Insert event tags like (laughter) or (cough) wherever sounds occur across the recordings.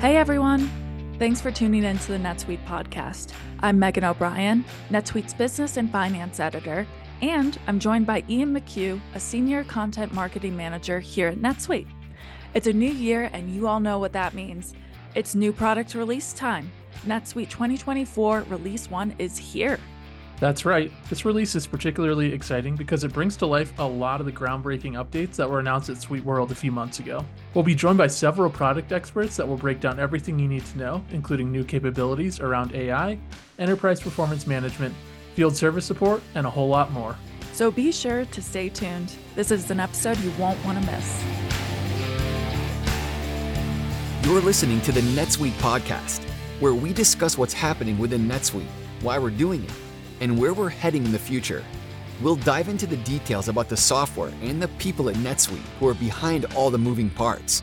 Hey everyone! Thanks for tuning in to the NetSuite podcast. I'm Megan O'Brien, NetSuite's business and finance editor, and I'm joined by Ian McCue, a senior content marketing manager here at NetSuite. It's a new year, and you all know what that means. It's new product release time. NetSuite 2024 Release 1 is here. That's right. This release is particularly exciting because it brings to life a lot of the groundbreaking updates that were announced at SuiteWorld a few months ago. We'll be joined by several product experts that will break down everything you need to know, including new capabilities around AI, enterprise performance management, field service support, and a whole lot more. So be sure to stay tuned. This is an episode you won't want to miss. You're listening to the NetSuite podcast, where we discuss what's happening within NetSuite, why we're doing it and where we're heading in the future. We'll dive into the details about the software and the people at NetSuite who are behind all the moving parts.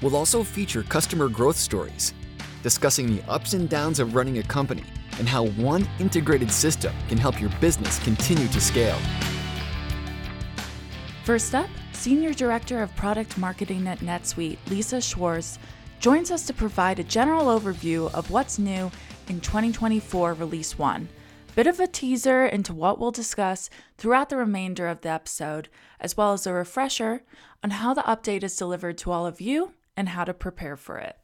We'll also feature customer growth stories, discussing the ups and downs of running a company and how one integrated system can help your business continue to scale. First up, Senior Director of Product Marketing at NetSuite, Lisa Schwarz, joins us to provide a general overview of what's new in 2024 Release 1 bit of a teaser into what we'll discuss throughout the remainder of the episode, as well as a refresher on how the update is delivered to all of you and how to prepare for it.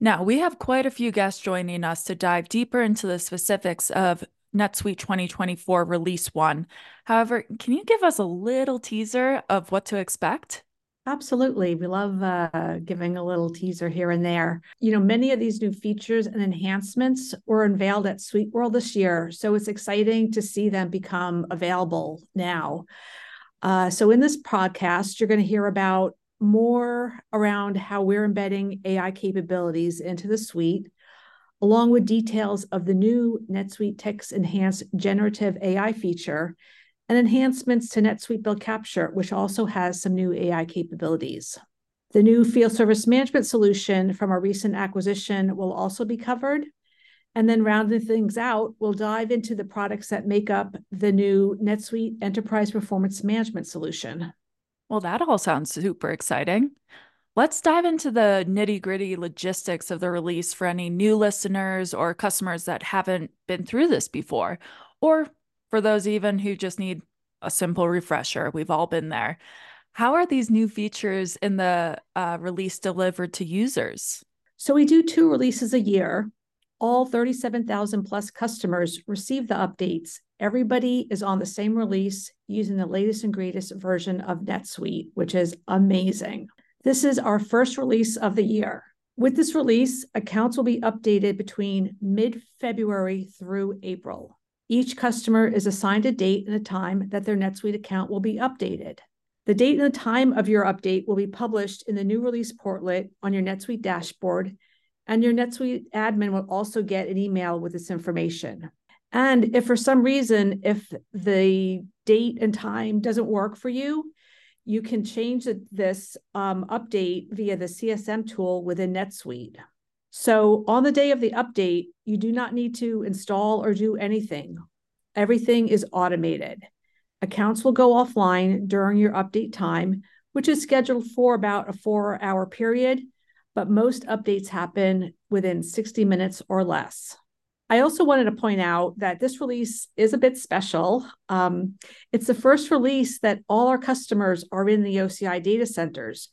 Now, we have quite a few guests joining us to dive deeper into the specifics of NetSuite 2024 Release 1. However, can you give us a little teaser of what to expect? Absolutely. We love uh, giving a little teaser here and there. You know, many of these new features and enhancements were unveiled at SuiteWorld this year. So it's exciting to see them become available now. Uh, so in this podcast, you're going to hear about more around how we're embedding AI capabilities into the suite, along with details of the new NetSuite Text Enhanced Generative AI feature and enhancements to NetSuite Bill Capture, which also has some new AI capabilities. The new field service management solution from our recent acquisition will also be covered. And then rounding things out, we'll dive into the products that make up the new NetSuite Enterprise Performance Management solution. Well, that all sounds super exciting. Let's dive into the nitty gritty logistics of the release for any new listeners or customers that haven't been through this before, or for those even who just need a simple refresher. We've all been there. How are these new features in the uh, release delivered to users? So we do two releases a year. All 37,000 plus customers receive the updates. Everybody is on the same release using the latest and greatest version of NetSuite, which is amazing. This is our first release of the year. With this release, accounts will be updated between mid February through April. Each customer is assigned a date and a time that their NetSuite account will be updated. The date and the time of your update will be published in the new release portlet on your NetSuite dashboard, and your NetSuite admin will also get an email with this information. And if for some reason, if the date and time doesn't work for you, you can change this um, update via the CSM tool within NetSuite. So on the day of the update, you do not need to install or do anything. Everything is automated. Accounts will go offline during your update time, which is scheduled for about a four hour period, but most updates happen within 60 minutes or less. I also wanted to point out that this release is a bit special. Um, it's the first release that all our customers are in the OCI data centers,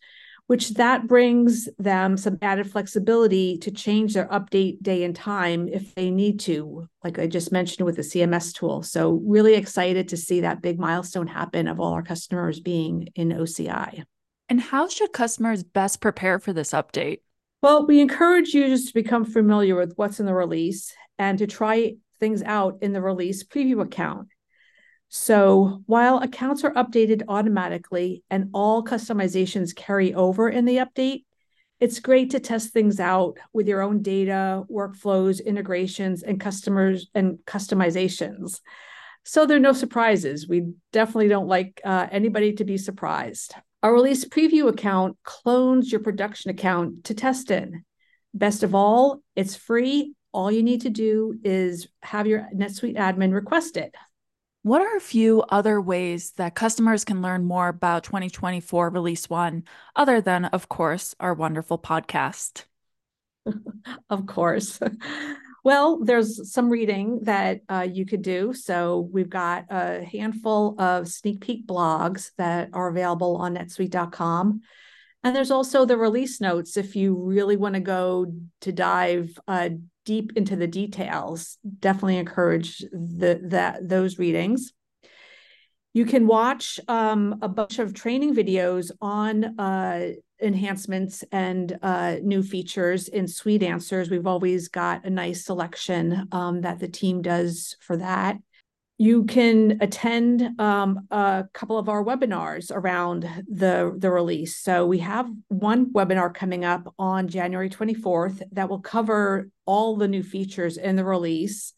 which that brings them some added flexibility to change their update day and time if they need to, like I just mentioned with the CMS tool. So, really excited to see that big milestone happen of all our customers being in OCI. And how should customers best prepare for this update? Well, we encourage users to become familiar with what's in the release and to try things out in the release preview account. So while accounts are updated automatically and all customizations carry over in the update, it's great to test things out with your own data, workflows, integrations, and customers and customizations. So there are no surprises. We definitely don't like uh, anybody to be surprised. Our release preview account clones your production account to test in. Best of all, it's free. All you need to do is have your NetSuite admin request it. What are a few other ways that customers can learn more about 2024 Release 1, other than, of course, our wonderful podcast? (laughs) of course. (laughs) Well, there's some reading that uh, you could do. So we've got a handful of sneak peek blogs that are available on netsuite.com. And there's also the release notes if you really want to go to dive uh, deep into the details. Definitely encourage the, that those readings. You can watch um, a bunch of training videos on uh, enhancements and uh, new features in SuiteAnswers. We've always got a nice selection um, that the team does for that. You can attend um, a couple of our webinars around the, the release. So we have one webinar coming up on January 24th that will cover all the new features in the release.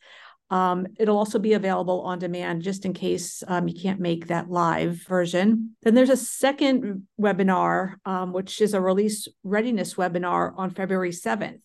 Um, it'll also be available on demand just in case um, you can't make that live version. Then there's a second webinar, um, which is a release readiness webinar on February 7th,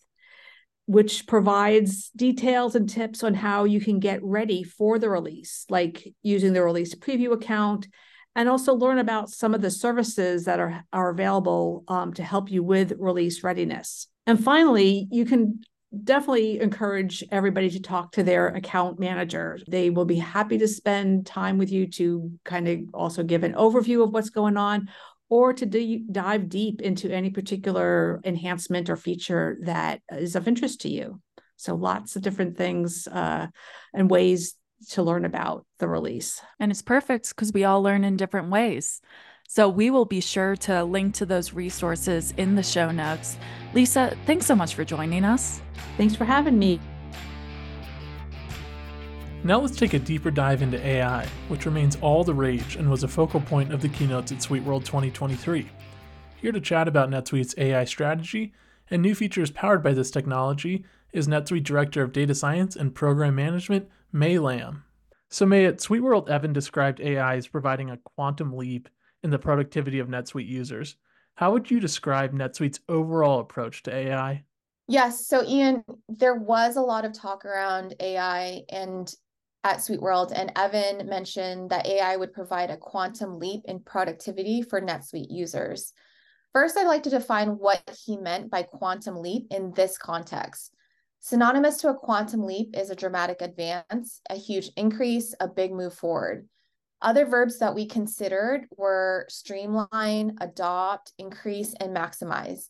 which provides details and tips on how you can get ready for the release, like using the release preview account, and also learn about some of the services that are, are available um, to help you with release readiness. And finally, you can definitely encourage everybody to talk to their account manager. They will be happy to spend time with you to kind of also give an overview of what's going on or to d- dive deep into any particular enhancement or feature that is of interest to you. So, lots of different things uh, and ways to learn about the release. And it's perfect because we all learn in different ways. So we will be sure to link to those resources in the show notes. Lisa, thanks so much for joining us. Thanks for having me. Now let's take a deeper dive into AI, which remains all the rage and was a focal point of the keynotes at SuiteWorld 2023. Here to chat about NetSuite's AI strategy and new features powered by this technology is NetSuite Director of Data Science and Program Management, May Lam. So, May, at SuiteWorld, Evan described AI as providing a quantum leap in the productivity of NetSuite users. How would you describe NetSuite's overall approach to AI? Yes. So, Ian, there was a lot of talk around AI and at SuiteWorld, and Evan mentioned that AI would provide a quantum leap in productivity for NetSuite users. First, I'd like to define what he meant by quantum leap in this context. Synonymous to a quantum leap is a dramatic advance, a huge increase, a big move forward. Other verbs that we considered were streamline, adopt, increase, and maximize.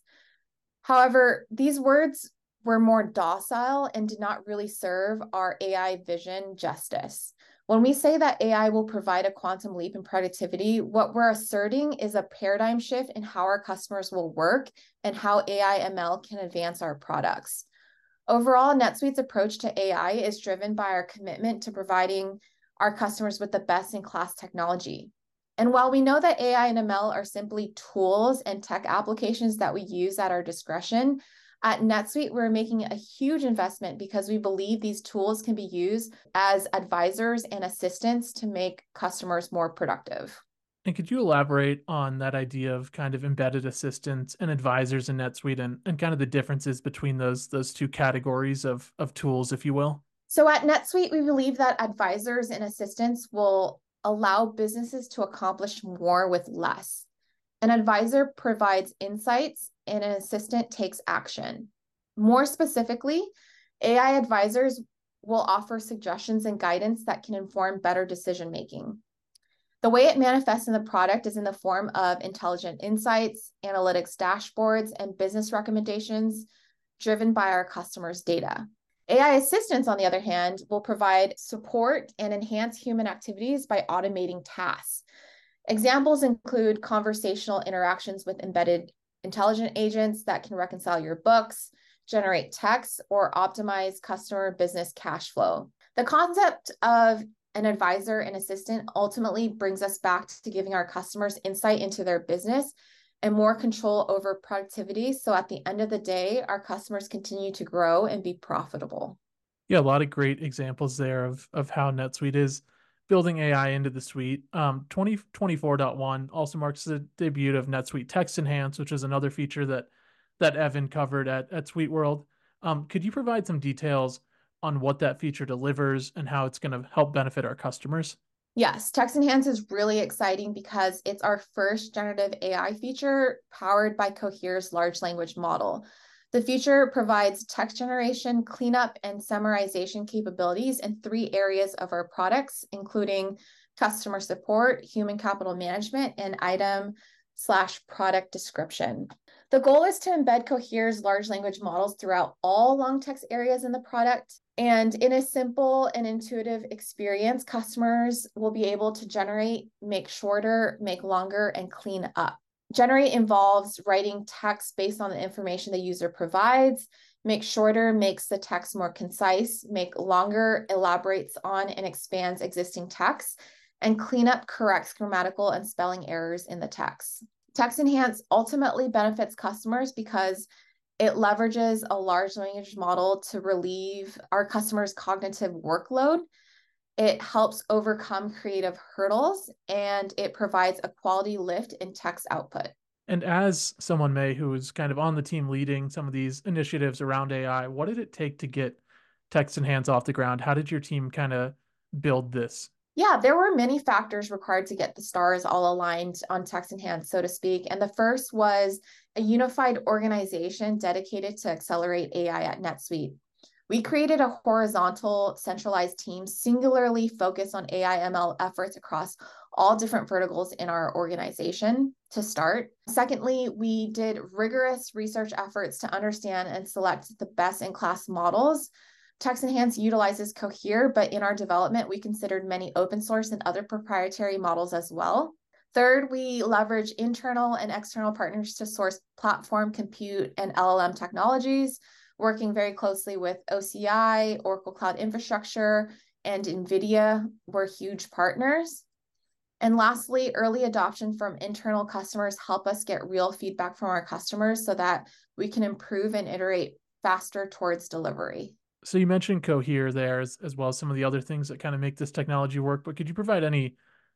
However, these words were more docile and did not really serve our AI vision justice. When we say that AI will provide a quantum leap in productivity, what we're asserting is a paradigm shift in how our customers will work and how AI ML can advance our products. Overall, NetSuite's approach to AI is driven by our commitment to providing our customers with the best in class technology. And while we know that AI and ML are simply tools and tech applications that we use at our discretion, at NetSuite, we're making a huge investment because we believe these tools can be used as advisors and assistants to make customers more productive. And could you elaborate on that idea of kind of embedded assistants and advisors in NetSuite and, and kind of the differences between those those two categories of, of tools, if you will? So at NetSuite, we believe that advisors and assistants will allow businesses to accomplish more with less. An advisor provides insights and an assistant takes action. More specifically, AI advisors will offer suggestions and guidance that can inform better decision making. The way it manifests in the product is in the form of intelligent insights, analytics dashboards, and business recommendations driven by our customers' data. AI assistants, on the other hand, will provide support and enhance human activities by automating tasks. Examples include conversational interactions with embedded intelligent agents that can reconcile your books, generate text, or optimize customer business cash flow. The concept of an advisor and assistant ultimately brings us back to giving our customers insight into their business and more control over productivity. So at the end of the day, our customers continue to grow and be profitable. Yeah, a lot of great examples there of of how NetSuite is building AI into the suite. Um, 2024.1 also marks the debut of NetSuite Text Enhance, which is another feature that that Evan covered at at SuiteWorld. Um, could you provide some details on what that feature delivers and how it's going to help benefit our customers? Yes, Text Enhance is really exciting because it's our first generative AI feature powered by Cohere's large language model. The feature provides text generation, cleanup, and summarization capabilities in three areas of our products, including customer support, human capital management, and item slash product description. The goal is to embed Cohere's large language models throughout all long text areas in the product. And in a simple and intuitive experience, customers will be able to generate, make shorter, make longer, and clean up. Generate involves writing text based on the information the user provides. Make shorter makes the text more concise. Make longer elaborates on and expands existing text. And cleanup corrects grammatical and spelling errors in the text. Text Enhance ultimately benefits customers because it leverages a large language model to relieve our customers' cognitive workload it helps overcome creative hurdles and it provides a quality lift in text output. And as someone may who is kind of on the team leading some of these initiatives around AI, what did it take to get Text Enhance off the ground? How did your team kind of build this? Yeah, there were many factors required to get the stars all aligned on Text Enhance, so to speak. And the first was a unified organization dedicated to accelerate AI at NetSuite. We created a horizontal centralized team singularly focused on AI ML efforts across all different verticals in our organization to start. Secondly, we did rigorous research efforts to understand and select the best in class models. Text Enhance utilizes Cohere, but in our development, we considered many open source and other proprietary models as well. Third, we leverage internal and external partners to source platform, compute, and LLM technologies working very closely with OCI, Oracle Cloud Infrastructure, and NVIDIA were huge partners. And lastly, early adoption from internal customers help us get real feedback from our customers so that we can improve and iterate faster towards delivery. So you mentioned Cohere there as, as well as some of the other things that kind of make this technology work, but could you provide any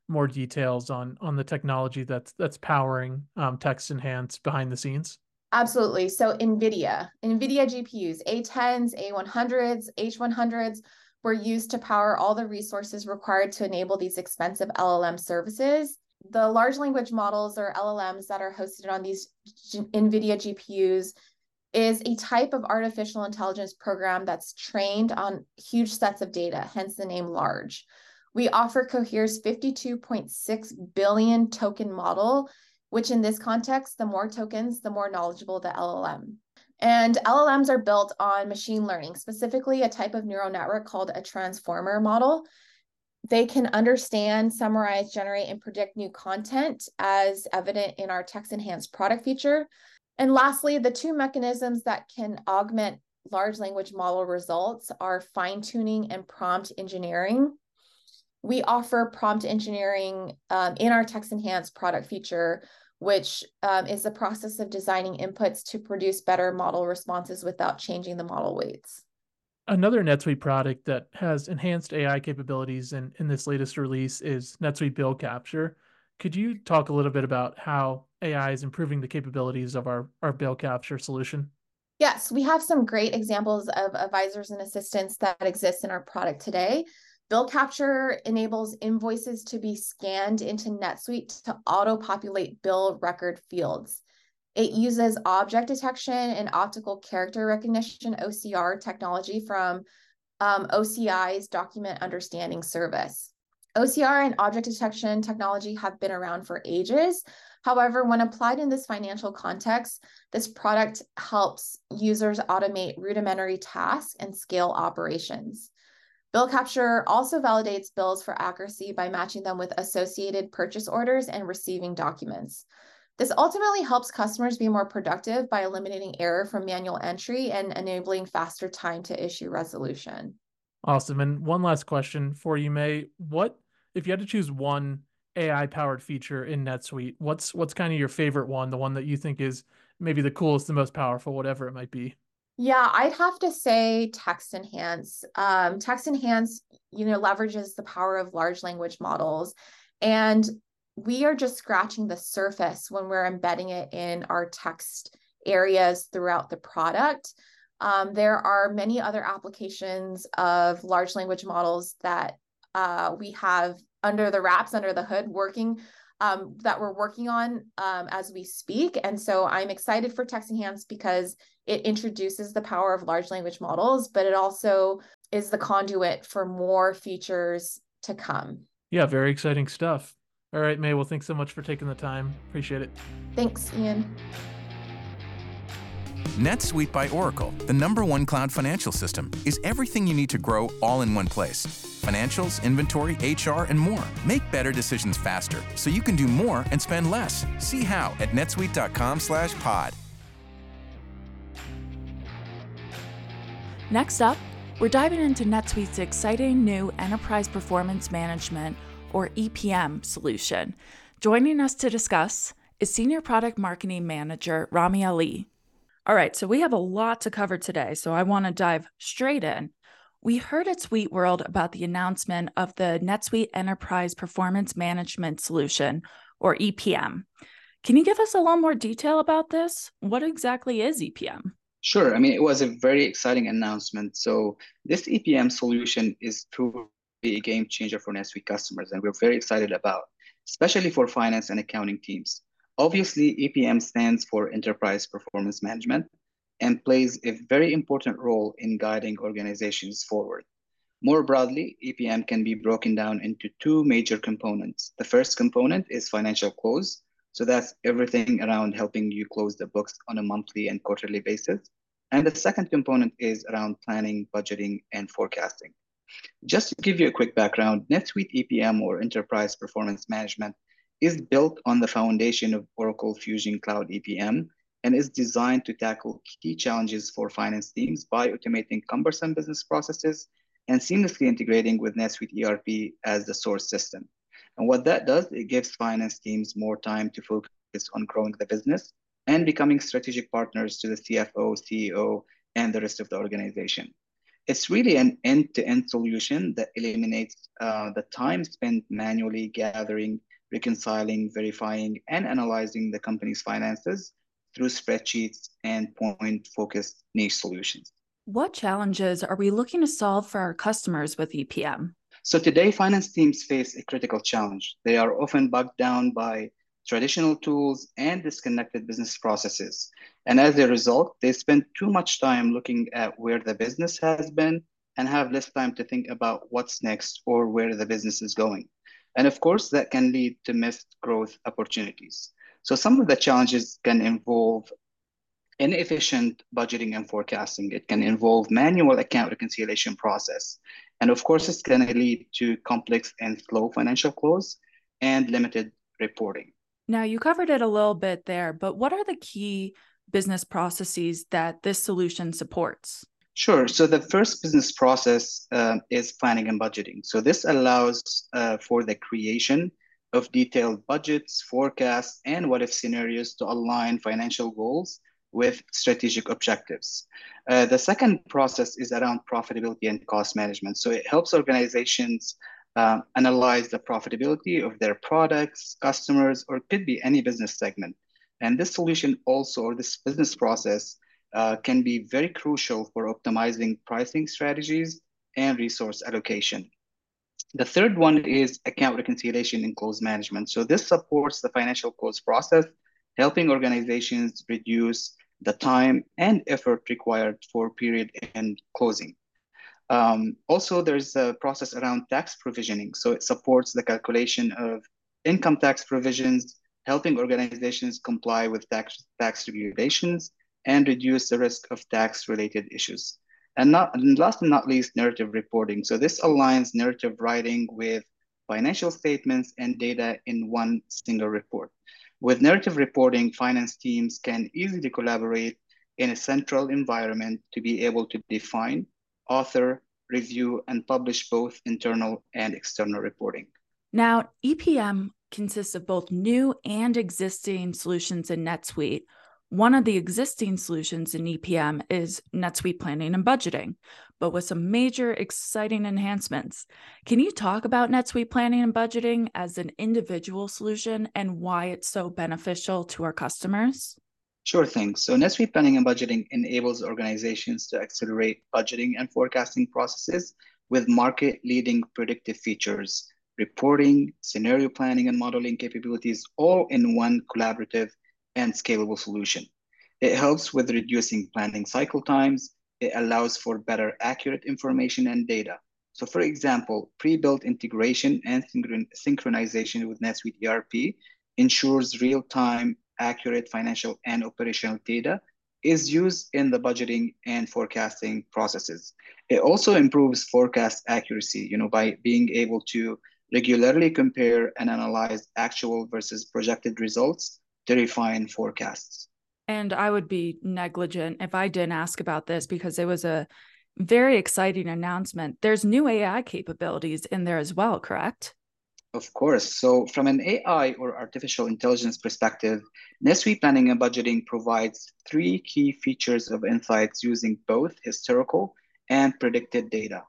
more details on on the technology that's that's powering um, Text Enhance behind the scenes? Absolutely. So NVIDIA, NVIDIA GPUs, A10s, A100s, H100s were used to power all the resources required to enable these expensive LLM services. The large language models or LLMs that are hosted on these NVIDIA GPUs is a type of artificial intelligence program that's trained on huge sets of data, hence the name large. We offer Cohere's 52.6 billion token model which in this context, the more tokens, the more knowledgeable the LLM. And LLMs are built on machine learning, specifically a type of neural network called a transformer model. They can understand, summarize, generate, and predict new content as evident in our text enhanced product feature. And lastly, the two mechanisms that can augment large language model results are fine tuning and prompt engineering. We offer prompt engineering um, in our text enhanced product feature which um, is the process of designing inputs to produce better model responses without changing the model weights. Another NetSuite product that has enhanced AI capabilities in, in this latest release is NetSuite Bill Capture. Could you talk a little bit about how AI is improving the capabilities of our, our bill capture solution? Yes, we have some great examples of advisors and assistants that exist in our product today. Bill Capture enables invoices to be scanned into NetSuite to auto-populate bill record fields. It uses object detection and optical character recognition OCR technology from um, OCI's document understanding service. OCR and object detection technology have been around for ages. However, when applied in this financial context, this product helps users automate rudimentary tasks and scale operations. Bill capture also validates bills for accuracy by matching them with associated purchase orders and receiving documents. This ultimately helps customers be more productive by eliminating error from manual entry and enabling faster time to issue resolution. Awesome. And one last question for you, May. What if you had to choose one AI powered feature in NetSuite, what's what's kind of your favorite one, the one that you think is maybe the coolest, the most powerful, whatever it might be? Yeah, I'd have to say text enhance. Um, text enhance, you know, leverages the power of large language models. And we are just scratching the surface when we're embedding it in our text areas throughout the product. Um, there are many other applications of large language models that uh, we have under the wraps, under the hood, working um, that we're working on um, as we speak. And so I'm excited for Text Enhance because it introduces the power of large language models, but it also is the conduit for more features to come. Yeah, very exciting stuff. All right, May. Well, thanks so much for taking the time. Appreciate it. Thanks, Ian. NetSuite by Oracle, the number one cloud financial system, is everything you need to grow all in one place. Financials, inventory, HR, and more. Make better decisions faster so you can do more and spend less. See how at netsuite.com/pod. Next up, we're diving into NetSuite's exciting new Enterprise Performance Management, or EPM, solution. Joining us to discuss is Senior Product Marketing Manager Rami Ali. All right, so we have a lot to cover today, so I want to dive straight in. We heard at SuiteWorld about the announcement of the NetSuite Enterprise Performance Management Solution, or EPM. Can you give us a little more detail about this? What exactly is EPM? Sure. I mean, it was a very exciting announcement. So this EPM solution is truly a game changer for NetSuite customers, and we're very excited about, especially for finance and accounting teams. Obviously, EPM stands for Enterprise Performance Management and plays a very important role in guiding organizations forward. More broadly, EPM can be broken down into two major components. The first component is financial close, so that's everything around helping you close the books on a monthly and quarterly basis. And the second component is around planning, budgeting, and forecasting. Just to give you a quick background, NetSuite EPM or Enterprise Performance Management is built on the foundation of Oracle Fusion Cloud EPM and is designed to tackle key challenges for finance teams by automating cumbersome business processes and seamlessly integrating with NetSuite ERP as the source system. And what that does, it gives finance teams more time to focus on growing the business and becoming strategic partners to the CFO, CEO, and the rest of the organization. It's really an end-to-end solution that eliminates uh, the time spent manually gathering, reconciling, verifying, and analyzing the company's finances through spreadsheets and point-focused niche solutions. What challenges are we looking to solve for our customers with EPM? So today, finance teams face a critical challenge. They are often bogged down by traditional tools and disconnected business processes. And as a result, they spend too much time looking at where the business has been and have less time to think about what's next or where the business is going. And of course, that can lead to missed growth opportunities. So some of the challenges can involve inefficient budgeting and forecasting. It can involve manual account reconciliation process. And of course, it's going to lead to complex and slow financial close and limited reporting. Now, you covered it a little bit there, but what are the key business processes that this solution supports? Sure. So the first business process uh, is planning and budgeting. So this allows uh, for the creation of detailed budgets, forecasts, and what if scenarios to align financial goals with strategic objectives. Uh, the second process is around profitability and cost management. So it helps organizations uh, analyze the profitability of their products, customers, or it could be any business segment. And this solution also, or this business process, uh, can be very crucial for optimizing pricing strategies and resource allocation. The third one is account reconciliation and close management. So this supports the financial close process, helping organizations reduce the time and effort required for period end closing. Um, also, there's a process around tax provisioning. So it supports the calculation of income tax provisions, helping organizations comply with tax, tax regulations and reduce the risk of tax related issues. And, not, and last but not least, narrative reporting. So this aligns narrative writing with financial statements and data in one single report. With narrative reporting, finance teams can easily collaborate in a central environment to be able to define, author, review, and publish both internal and external reporting. Now, EPM consists of both new and existing solutions in NetSuite. One of the existing solutions in EPM is NetSuite Planning and Budgeting, but with some major exciting enhancements. Can you talk about NetSuite Planning and Budgeting as an individual solution and why it's so beneficial to our customers? Sure thing. So NetSuite Planning and Budgeting enables organizations to accelerate budgeting and forecasting processes with market-leading predictive features reporting, scenario planning, and modeling capabilities all in one collaborative and scalable solution. It helps with reducing planning cycle times. It allows for better accurate information and data. So for example, pre-built integration and synchron synchronization with NetSuite ERP ensures real-time accurate financial and operational data is used in the budgeting and forecasting processes. It also improves forecast accuracy, you know, by being able to regularly compare and analyze actual versus projected results to refine forecasts. And I would be negligent if I didn't ask about this because it was a very exciting announcement. There's new AI capabilities in there as well, correct? Of course. So, from an AI or artificial intelligence perspective, NetSuite Planning and Budgeting provides three key features of insights using both historical and predicted data.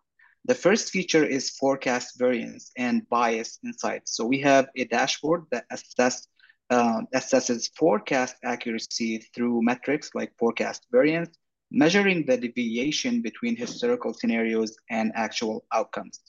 The first feature is forecast variance and bias insights. So, we have a dashboard that assess, uh, assesses forecast accuracy through metrics like forecast variance, measuring the deviation between historical scenarios and actual outcomes.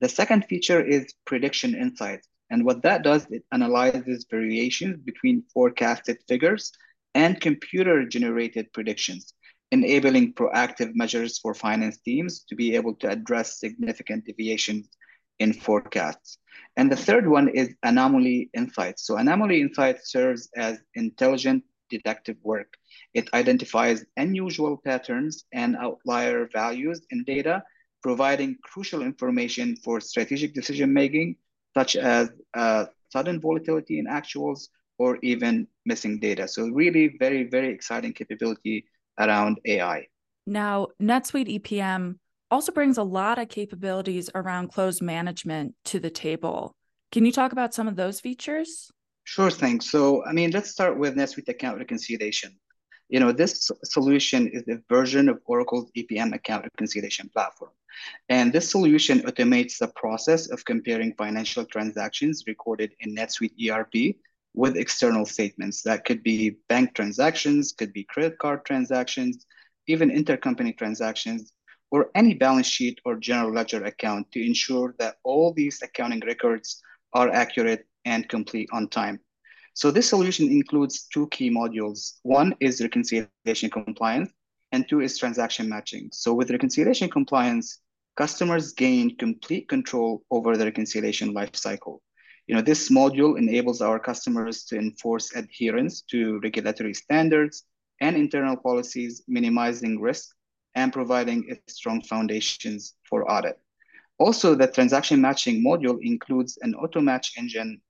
The second feature is prediction insights. And what that does, it analyzes variations between forecasted figures and computer generated predictions, enabling proactive measures for finance teams to be able to address significant deviations in forecasts. And the third one is anomaly insights. So anomaly insights serves as intelligent detective work. It identifies unusual patterns and outlier values in data providing crucial information for strategic decision making, such as uh, sudden volatility in actuals or even missing data. So, really, very, very exciting capability around AI. Now, NetSuite EPM also brings a lot of capabilities around close management to the table. Can you talk about some of those features? Sure thing. So, I mean, let's start with NetSuite account reconciliation. You know, this solution is a version of Oracle's EPM account reconciliation platform. And this solution automates the process of comparing financial transactions recorded in NetSuite ERP with external statements. That could be bank transactions, could be credit card transactions, even intercompany transactions, or any balance sheet or general ledger account to ensure that all these accounting records are accurate and complete on time. So this solution includes two key modules. One is reconciliation compliance, and two is transaction matching. So with reconciliation compliance, customers gain complete control over the reconciliation lifecycle. You know, this module enables our customers to enforce adherence to regulatory standards and internal policies, minimizing risk and providing strong foundations for audit. Also, the transaction matching module includes an auto match engine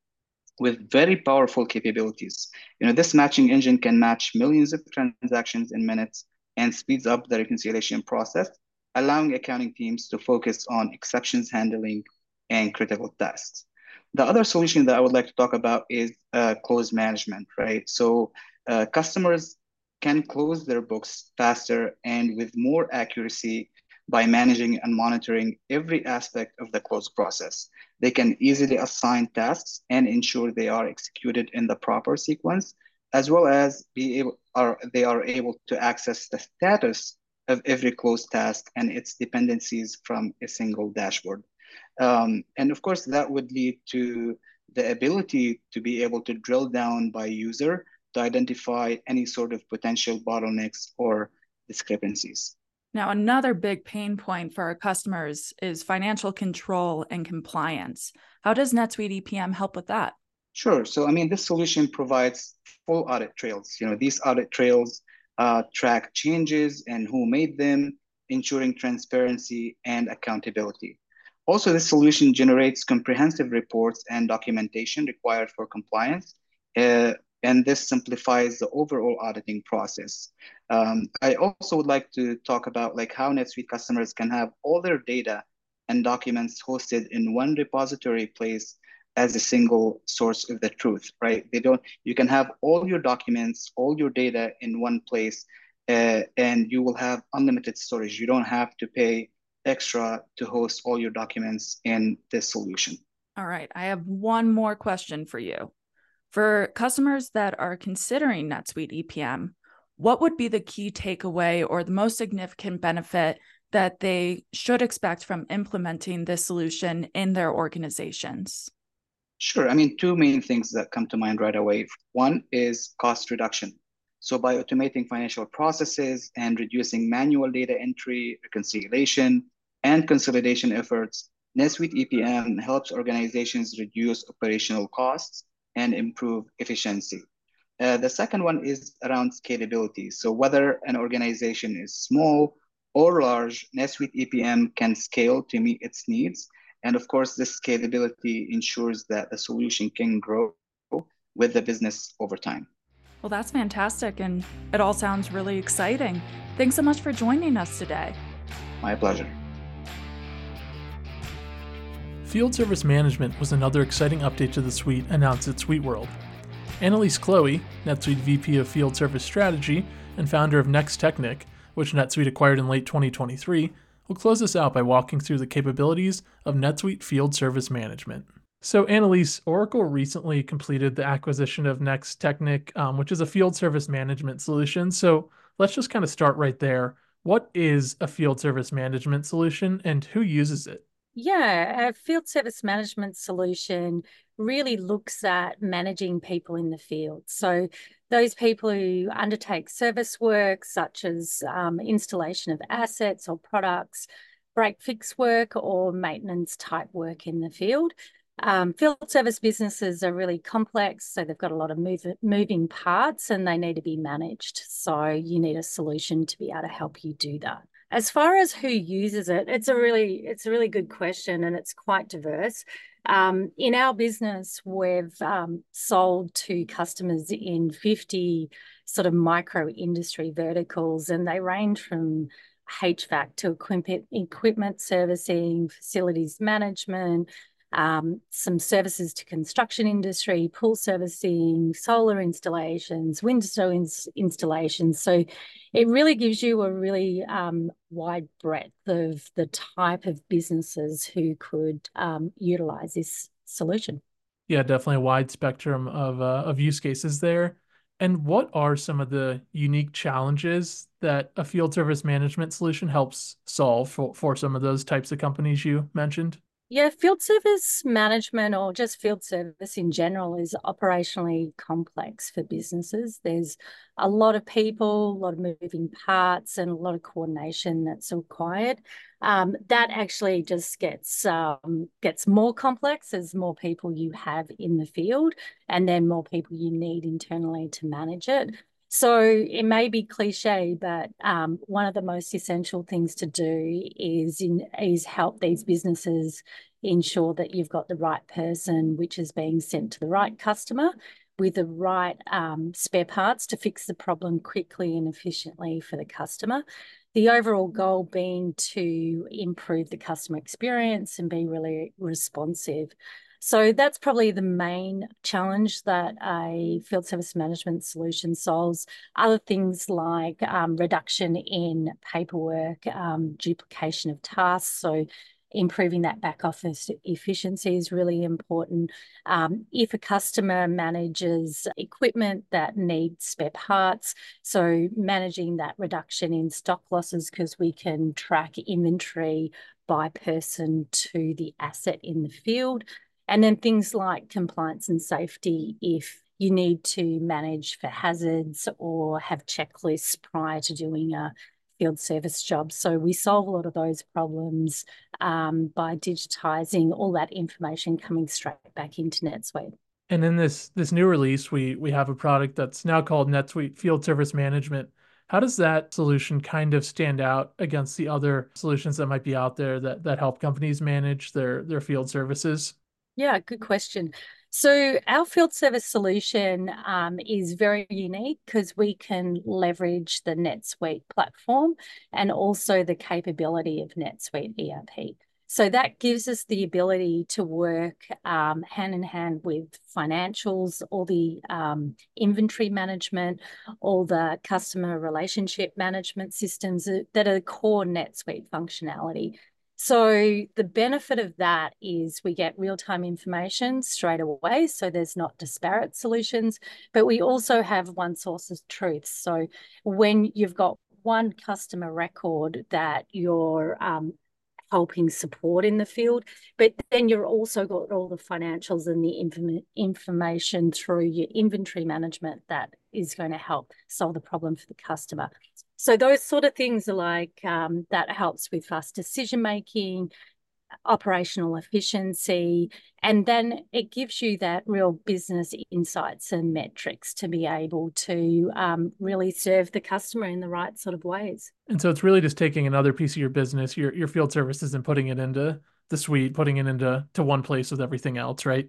with very powerful capabilities. You know, this matching engine can match millions of transactions in minutes and speeds up the reconciliation process, allowing accounting teams to focus on exceptions handling and critical tasks. The other solution that I would like to talk about is uh, close management, right? So uh, customers can close their books faster and with more accuracy by managing and monitoring every aspect of the close process. They can easily assign tasks and ensure they are executed in the proper sequence, as well as be able are they are able to access the status of every closed task and its dependencies from a single dashboard. Um, and of course, that would lead to the ability to be able to drill down by user to identify any sort of potential bottlenecks or discrepancies. Now, another big pain point for our customers is financial control and compliance. How does NetSuite EPM help with that? Sure. So, I mean, this solution provides full audit trails. You know, these audit trails uh, track changes and who made them, ensuring transparency and accountability. Also, this solution generates comprehensive reports and documentation required for compliance, uh, and this simplifies the overall auditing process. Um, I also would like to talk about like how NetSuite customers can have all their data and documents hosted in one repository place as a single source of the truth, right? They don't, you can have all your documents, all your data in one place, uh, and you will have unlimited storage. You don't have to pay extra to host all your documents in this solution. All right. I have one more question for you. For customers that are considering NetSuite EPM, what would be the key takeaway or the most significant benefit that they should expect from implementing this solution in their organizations? Sure. I mean, two main things that come to mind right away. One is cost reduction. So, by automating financial processes and reducing manual data entry, reconciliation, and consolidation efforts, NetSuite EPM helps organizations reduce operational costs and improve efficiency. Uh, the second one is around scalability. So, whether an organization is small or large, NetSuite EPM can scale to meet its needs and of course, this scalability ensures that the solution can grow with the business over time. Well, that's fantastic. And it all sounds really exciting. Thanks so much for joining us today. My pleasure. Field Service Management was another exciting update to the suite announced at SuiteWorld. Annaliese Kloe, NetSuite VP of Field Service Strategy and founder of Next Technik, which NetSuite acquired in late 2023, We'll close this out by walking through the capabilities of NetSuite Field Service Management. So, Annaliese, Oracle recently completed the acquisition of Next Technik, um, which is a field service management solution. So, let's just kind of start right there. What is a field service management solution and who uses it? Yeah, a field service management solution really looks at managing people in the field. So, those people who undertake service work, such as um, installation of assets or products, break fix work, or maintenance type work in the field. Um, field service businesses are really complex, so they've got a lot of move, moving parts and they need to be managed. So you need a solution to be able to help you do that. As far as who uses it, it's a really it's a really good question and it's quite diverse. Um, in our business, we've um, sold to customers in 50 sort of micro industry verticals, and they range from HVAC to equipment, equipment servicing, facilities management, um, some services to construction industry, pool servicing, solar installations, window ins- installations. So it really gives you a really um, wide breadth of the type of businesses who could um, utilize this solution. Yeah, definitely a wide spectrum of uh, of use cases there. And what are some of the unique challenges that a field service management solution helps solve for, for some of those types of companies you mentioned? Yeah, field service management or just field service in general is operationally complex for businesses. There's a lot of people, a lot of moving parts, and a lot of coordination that's required. Um, that actually just gets um, gets more complex as more people you have in the field, and then more people you need internally to manage it. So it may be cliche, but um, one of the most essential things to do is in, is help these businesses ensure that you've got the right person, which is being sent to the right customer with the right um, spare parts to fix the problem quickly and efficiently for the customer. The overall goal being to improve the customer experience and be really responsive. So that's probably the main challenge that a field service management solution solves. Other things like um, reduction in paperwork, um, duplication of tasks. So improving that back office efficiency is really important. Um, if a customer manages equipment that needs spare parts, so managing that reduction in stock losses because we can track inventory by person to the asset in the field. And then things like compliance and safety, if you need to manage for hazards or have checklists prior to doing a field service job. So we solve a lot of those problems um, by digitizing all that information coming straight back into NetSuite. And in this this new release, we we have a product that's now called NetSuite Field Service Management. How does that solution kind of stand out against the other solutions that might be out there that that help companies manage their their field services? Yeah, good question. So our field service solution um, is very unique because we can leverage the NetSuite platform and also the capability of NetSuite ERP. So that gives us the ability to work um, hand in hand with financials, all the um, inventory management, all the customer relationship management systems that are core NetSuite functionality. So the benefit of that is we get real-time information straight away. So there's not disparate solutions, but we also have one source of truth. So when you've got one customer record that you're um, helping support in the field, but then you've also got all the financials and the inform- information through your inventory management that is going to help solve the problem for the customer. So those sort of things are like um, that helps with fast decision making, operational efficiency, and then it gives you that real business insights and metrics to be able to um, really serve the customer in the right sort of ways. And so it's really just taking another piece of your business, your your field services, and putting it into the suite, putting it into to one place with everything else, right?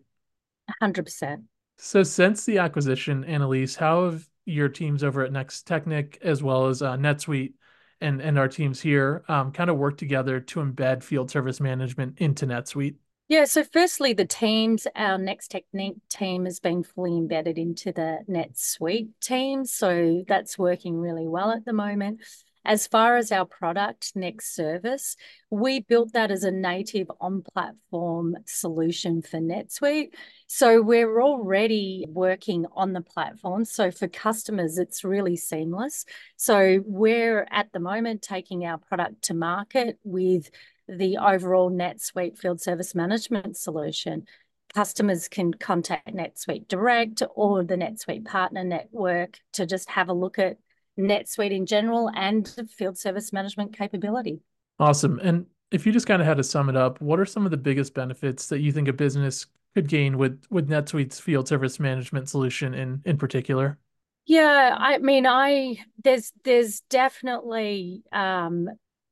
Hundred percent. So since the acquisition, Annaliese, how have your teams over at Next Technik as well as uh, NetSuite and and our teams here um, kind of work together to embed field service management into NetSuite? Yeah, so firstly, the teams, our Next Technik team has been fully embedded into the NetSuite team. So that's working really well at the moment. As far as our product, Next Service, we built that as a native on platform solution for NetSuite. So we're already working on the platform. So for customers, it's really seamless. So we're at the moment taking our product to market with the overall NetSuite field service management solution customers can contact NetSuite Direct or the NetSuite Partner Network to just have a look at NetSuite in general and field service management capability. Awesome. And if you just kind of had to sum it up, what are some of the biggest benefits that you think a business could gain with with NetSuite's field service management solution in in particular? Yeah, I mean, I there's there's definitely um,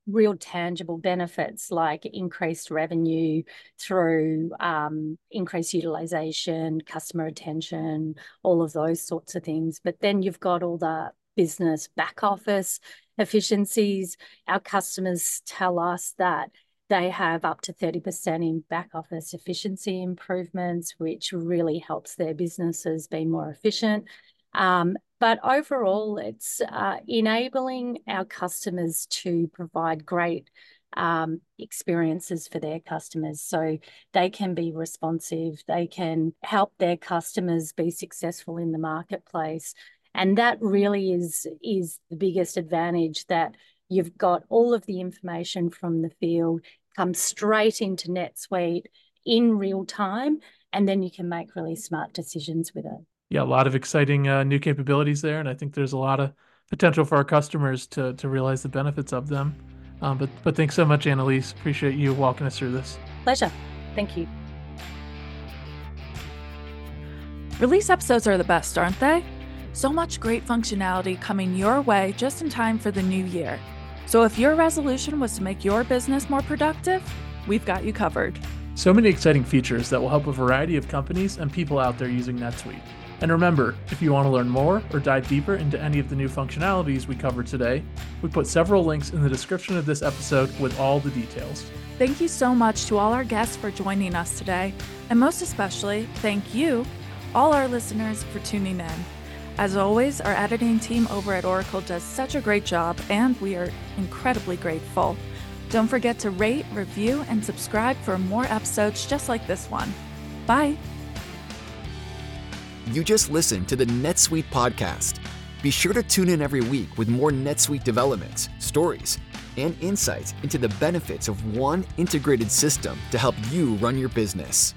real tangible benefits like increased revenue through um, increased utilization, customer attention, all of those sorts of things. But then you've got all the business back office efficiencies. Our customers tell us that they have up to 30% in back office efficiency improvements, which really helps their businesses be more efficient. Um, but overall, it's uh, enabling our customers to provide great um, experiences for their customers. So they can be responsive, they can help their customers be successful in the marketplace. And that really is, is the biggest advantage that you've got all of the information from the field come straight into NetSuite in real time, and then you can make really smart decisions with it. Yeah, a lot of exciting uh, new capabilities there, and I think there's a lot of potential for our customers to to realize the benefits of them. Um, but but thanks so much, Annaliese. Appreciate you walking us through this. Pleasure. Thank you. Release episodes are the best, aren't they? So much great functionality coming your way just in time for the new year. So if your resolution was to make your business more productive, we've got you covered. So many exciting features that will help a variety of companies and people out there using NetSuite. And remember, if you want to learn more or dive deeper into any of the new functionalities we covered today, we put several links in the description of this episode with all the details. Thank you so much to all our guests for joining us today, and most especially, thank you, all our listeners, for tuning in. As always, our editing team over at Oracle does such a great job, and we are incredibly grateful. Don't forget to rate, review, and subscribe for more episodes just like this one. Bye. You just listened to the NetSuite podcast. Be sure to tune in every week with more NetSuite developments, stories, and insights into the benefits of one integrated system to help you run your business.